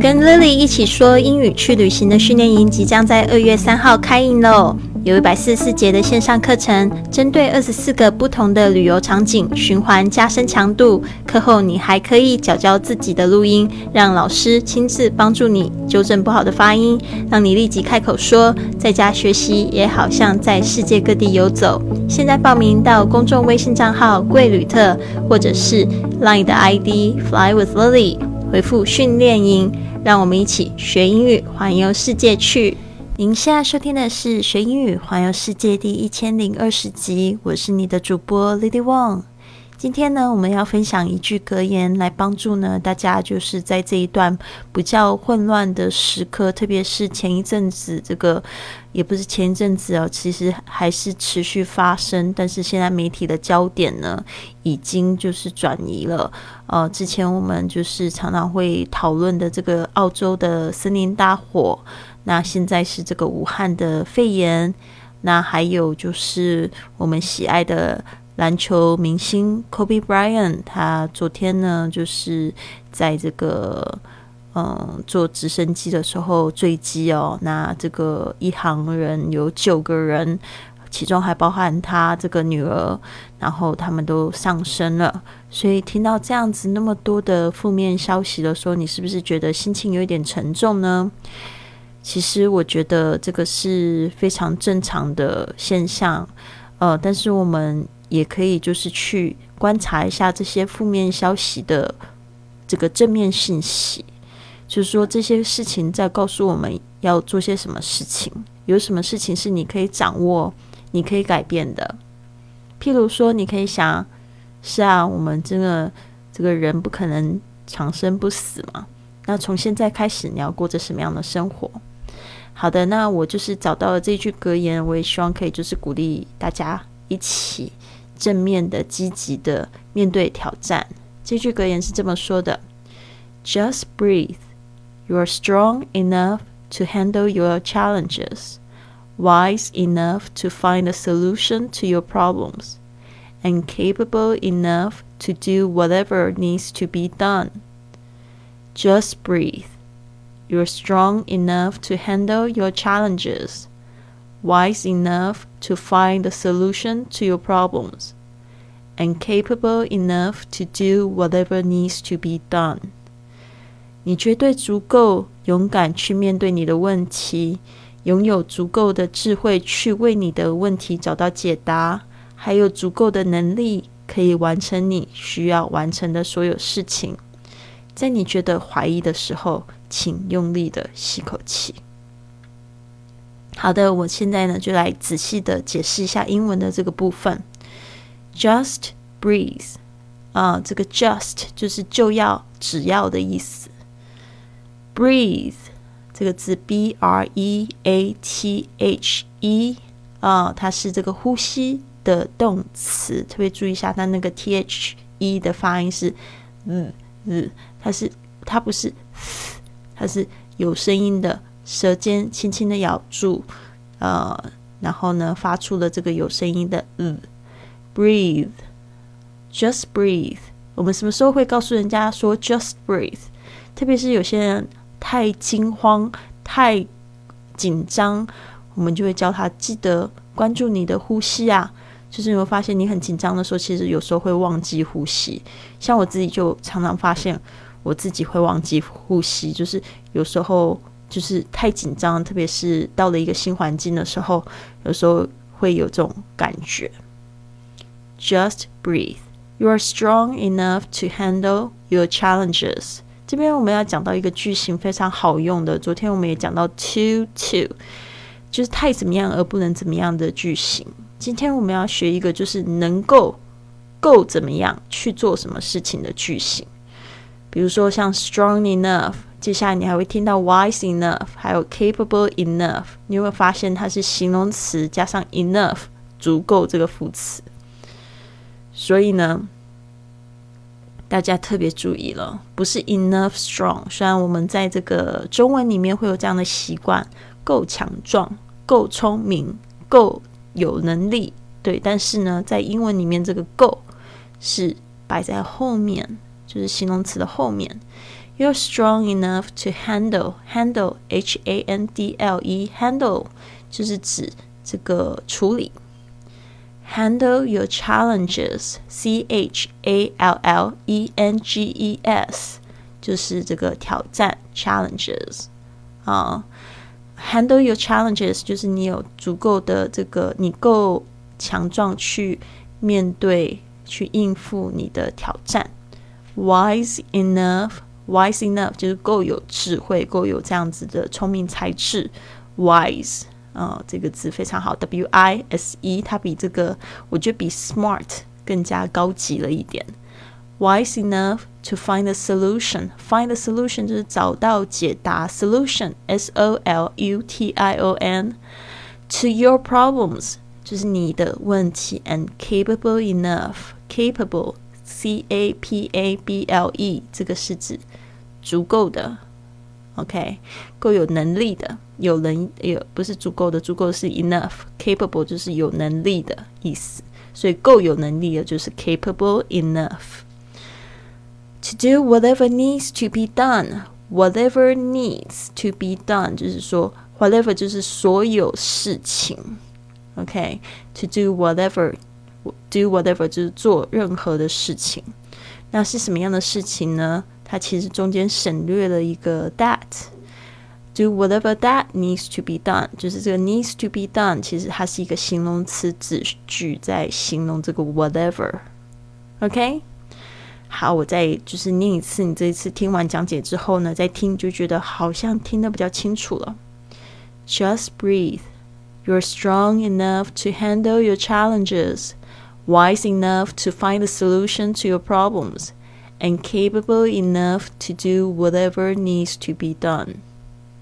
跟 Lily 一起说英语去旅行的训练营即将在二月三号开营喽！有一百四十四节的线上课程，针对二十四个不同的旅游场景循环加深强度。课后你还可以教教自己的录音，让老师亲自帮助你纠正不好的发音，让你立即开口说。在家学习也好像在世界各地游走。现在报名到公众微信账号“贵旅特”或者是 Line 的 ID “Fly with Lily”，回复“训练营”。让我们一起学英语，环游世界去。您现在收听的是《学英语环游世界》第一千零二十集，我是你的主播 Lady Wang。今天呢，我们要分享一句格言，来帮助呢大家，就是在这一段比较混乱的时刻，特别是前一阵子，这个也不是前一阵子哦，其实还是持续发生，但是现在媒体的焦点呢，已经就是转移了。呃，之前我们就是常常会讨论的这个澳洲的森林大火，那现在是这个武汉的肺炎，那还有就是我们喜爱的。篮球明星 Kobe Bryant，他昨天呢，就是在这个嗯坐直升机的时候坠机哦。那这个一行人有九个人，其中还包含他这个女儿，然后他们都丧生了。所以听到这样子那么多的负面消息的时候，你是不是觉得心情有一点沉重呢？其实我觉得这个是非常正常的现象，呃，但是我们。也可以就是去观察一下这些负面消息的这个正面信息，就是说这些事情在告诉我们要做些什么事情，有什么事情是你可以掌握、你可以改变的。譬如说，你可以想：是啊，我们这个这个人不可能长生不死嘛。那从现在开始，你要过着什么样的生活？好的，那我就是找到了这句格言，我也希望可以就是鼓励大家一起。正面的、积极的面对挑战。这句格言是这么说的：“Just breathe. You are strong enough to handle your challenges, wise enough to find a solution to your problems, and capable enough to do whatever needs to be done. Just breathe. You are strong enough to handle your challenges.” Wise enough to find a solution to your problems, and capable enough to do whatever needs to be done. 你绝对足够勇敢去面对你的问题，拥有足够的智慧去为你的问题找到解答，还有足够的能力可以完成你需要完成的所有事情。在你觉得怀疑的时候，请用力的吸口气。好的，我现在呢就来仔细的解释一下英文的这个部分。Just breathe，啊，这个 just 就是就要、只要的意思。Breathe 这个字，b r e a t h e，啊，它是这个呼吸的动词，特别注意一下，它那个 t h e 的发音是嗯嗯，它是它不是，它是有声音的。舌尖轻轻的咬住，呃，然后呢，发出了这个有声音的嗯，breathe，just breathe。我们什么时候会告诉人家说 just breathe？特别是有些人太惊慌、太紧张，我们就会教他记得关注你的呼吸啊。就是你会发现，你很紧张的时候，其实有时候会忘记呼吸。像我自己就常常发现，我自己会忘记呼吸，就是有时候。就是太紧张，特别是到了一个新环境的时候，有时候会有这种感觉。Just breathe. You are strong enough to handle your challenges. 这边我们要讲到一个句型非常好用的。昨天我们也讲到 too to，就是太怎么样而不能怎么样的句型。今天我们要学一个就是能够够怎么样去做什么事情的句型。比如说像 strong enough。接下来你还会听到 wise enough，还有 capable enough。你会发现它是形容词加上 enough，足够这个副词。所以呢，大家特别注意了，不是 enough strong。虽然我们在这个中文里面会有这样的习惯，够强壮、够聪明、够有能力，对。但是呢，在英文里面，这个够是摆在后面，就是形容词的后面。You're strong enough to handle handle H A N D L E handle 就是指这个处理。Handle your challenges C H A L L E N G E S 就是这个挑战 challenges 啊。Handle your challenges 就是你有足够的这个，你够强壮去面对、去应付你的挑战。Wise enough wise enough 就是够有智慧，够有这样子的聪明才智。wise 啊，这个字非常好，w i s e，它比这个我觉得比 smart 更加高级了一点。wise enough to find a solution. Find a solution 就是找到解答，solution s o l u t i o n to your problems 就是你的问题，and capable enough capable c a p a b l e 这个是指 足够的，OK，够有能力的，有能有不是足够的，足够是 enough，capable 就是有能力的意思，所以够有能力的就是 capable enough to do whatever needs to be done，whatever needs to be done 就是说 whatever 就是所有事情，OK，to do whatever，do whatever 就是做任何的事情，那是什么样的事情呢？ 它其实中间省略了一个 that，do whatever that needs to be done，就是这个 needs to be done，其实它是一个形容词子句，在形容这个 whatever。OK，好，我再就是念一次，你这一次听完讲解之后呢，再听就觉得好像听得比较清楚了。Just breathe. You're strong enough to handle your challenges, wise enough to find a solution to your problems And capable enough to do whatever needs to be done。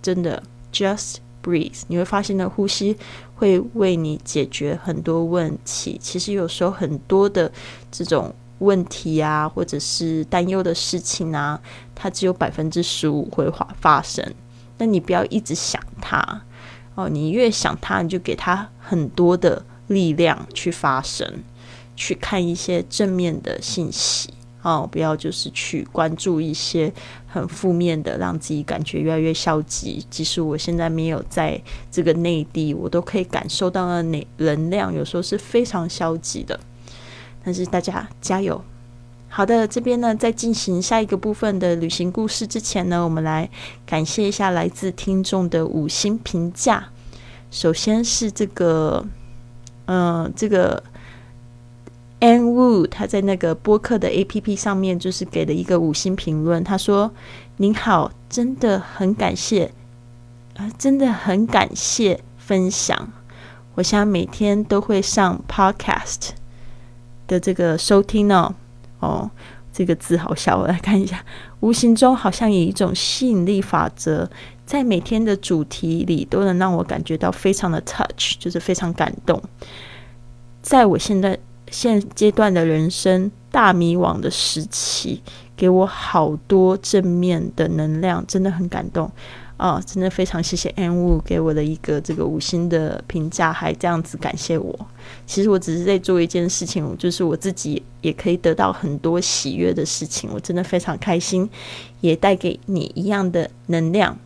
真的，just breathe，你会发现呢，呼吸会为你解决很多问题。其实有时候很多的这种问题啊，或者是担忧的事情啊，它只有百分之十五会发发生。那你不要一直想它哦，你越想它，你就给它很多的力量去发生，去看一些正面的信息。哦，不要就是去关注一些很负面的，让自己感觉越来越消极。即使我现在没有在这个内地，我都可以感受到的能能量，有时候是非常消极的。但是大家加油！好的，这边呢，在进行下一个部分的旅行故事之前呢，我们来感谢一下来自听众的五星评价。首先是这个，嗯，这个。An Wu，他在那个播客的 A P P 上面就是给了一个五星评论。他说：“您好，真的很感谢，啊，真的很感谢分享。我想每天都会上 Podcast 的这个收听哦。哦，这个字好小，我来看一下。无形中好像有一种吸引力法则，在每天的主题里都能让我感觉到非常的 touch，就是非常感动。在我现在。”现阶段的人生大迷惘的时期，给我好多正面的能量，真的很感动啊！真的非常谢谢 An 给我的一个这个五星的评价，还这样子感谢我。其实我只是在做一件事情，就是我自己也可以得到很多喜悦的事情，我真的非常开心，也带给你一样的能量。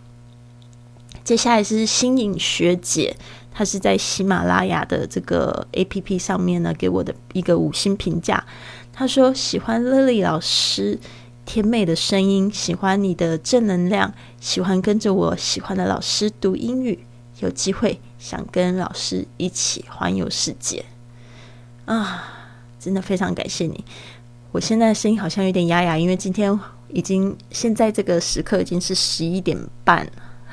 接下来是新颖学姐。他是在喜马拉雅的这个 A P P 上面呢，给我的一个五星评价。他说喜欢 Lily 老师甜美的声音，喜欢你的正能量，喜欢跟着我喜欢的老师读英语。有机会想跟老师一起环游世界啊！真的非常感谢你。我现在声音好像有点哑哑，因为今天已经现在这个时刻已经是十一点半。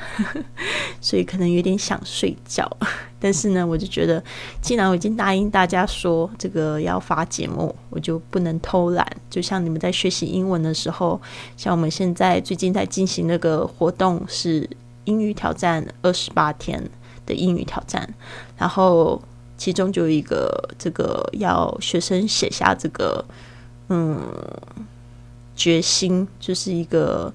所以可能有点想睡觉，但是呢，我就觉得，既然我已经答应大家说这个要发节目，我就不能偷懒。就像你们在学习英文的时候，像我们现在最近在进行那个活动是英语挑战二十八天的英语挑战，然后其中就有一个这个要学生写下这个嗯决心，就是一个。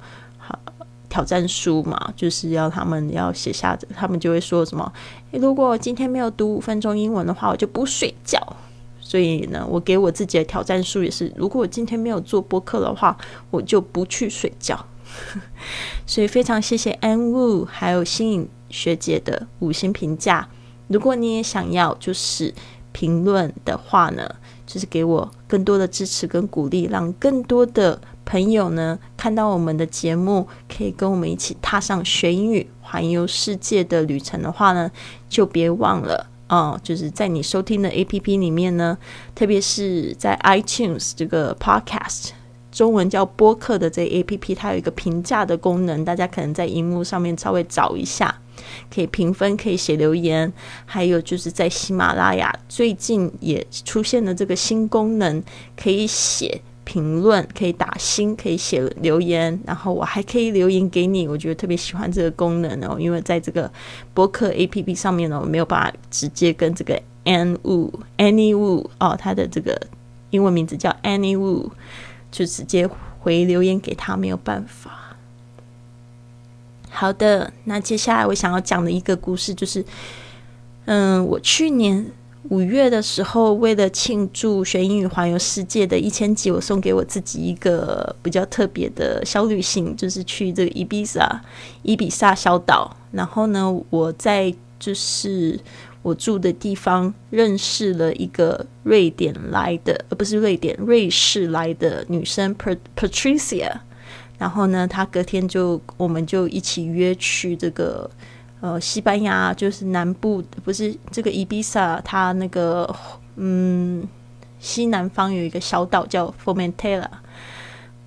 挑战书嘛，就是要他们要写下的，他们就会说什么：如果我今天没有读五分钟英文的话，我就不睡觉。所以呢，我给我自己的挑战书也是：如果我今天没有做播客的话，我就不去睡觉。所以非常谢谢安 wu 还有新颖学姐的五星评价。如果你也想要就是评论的话呢，就是给我更多的支持跟鼓励，让更多的朋友呢看到我们的节目，可以跟我们一起踏上学英语、环游世界的旅程的话呢，就别忘了哦，就是在你收听的 A P P 里面呢，特别是在 iTunes 这个 Podcast。中文叫播客的这 A P P，它有一个评价的功能，大家可能在荧幕上面稍微找一下，可以评分，可以写留言。还有就是在喜马拉雅最近也出现了这个新功能，可以写评论，可以打星，可以写留言，然后我还可以留言给你。我觉得特别喜欢这个功能哦，因为在这个博客 A P P 上面呢，我没有办法直接跟这个 An Wu Any Wu 哦，它的这个英文名字叫 Any Wu。就直接回留言给他，没有办法。好的，那接下来我想要讲的一个故事就是，嗯，我去年五月的时候，为了庆祝学英语环游世界的一千集，我送给我自己一个比较特别的小旅行，就是去这个伊比萨伊比萨小岛。然后呢，我在就是。我住的地方认识了一个瑞典来的，呃，不是瑞典，瑞士来的女生 Patricia。然后呢，她隔天就，我们就一起约去这个，呃，西班牙，就是南部，不是这个伊比萨，它那个，嗯，西南方有一个小岛叫 Formentera。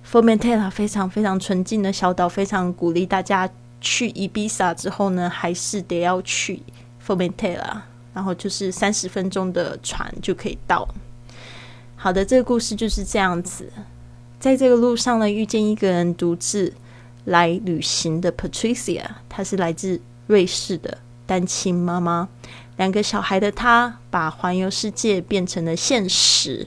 Formentera 非常非常纯净的小岛，非常鼓励大家去伊比萨之后呢，还是得要去。f o r m e n t e r a 然后就是三十分钟的船就可以到。好的，这个故事就是这样子。在这个路上呢，遇见一个人独自来旅行的 Patricia，她是来自瑞士的单亲妈妈，两个小孩的她把环游世界变成了现实。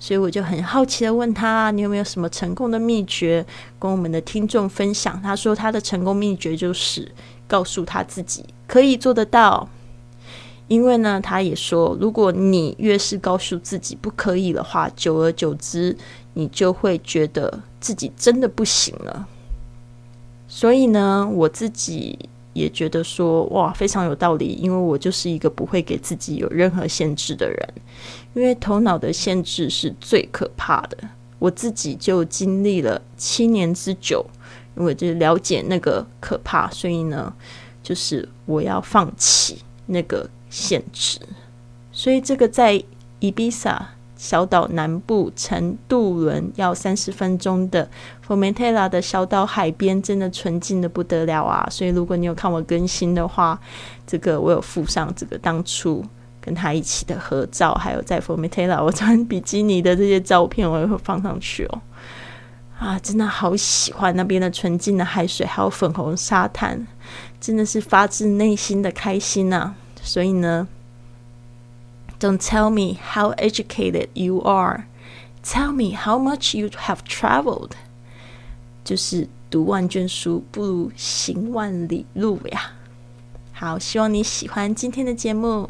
所以我就很好奇的问他：“你有没有什么成功的秘诀跟我们的听众分享？”他说：“他的成功秘诀就是告诉他自己可以做得到。”因为呢，他也说，如果你越是告诉自己不可以的话，久而久之，你就会觉得自己真的不行了。所以呢，我自己也觉得说，哇，非常有道理。因为我就是一个不会给自己有任何限制的人，因为头脑的限制是最可怕的。我自己就经历了七年之久，我就了解那个可怕，所以呢，就是我要放弃那个。限制，所以这个在伊比萨小岛南部乘渡轮要三十分钟的 f o r m e t e l a 的小岛海边，真的纯净的不得了啊！所以如果你有看我更新的话，这个我有附上这个当初跟他一起的合照，还有在 f o r m e t e l a 我穿比基尼的这些照片，我也会放上去哦。啊，真的好喜欢那边的纯净的海水，还有粉红沙滩，真的是发自内心的开心呐！所以呢 ，Don't tell me how educated you are. Tell me how much you have traveled. 就是读万卷书不如行万里路呀。好，希望你喜欢今天的节目。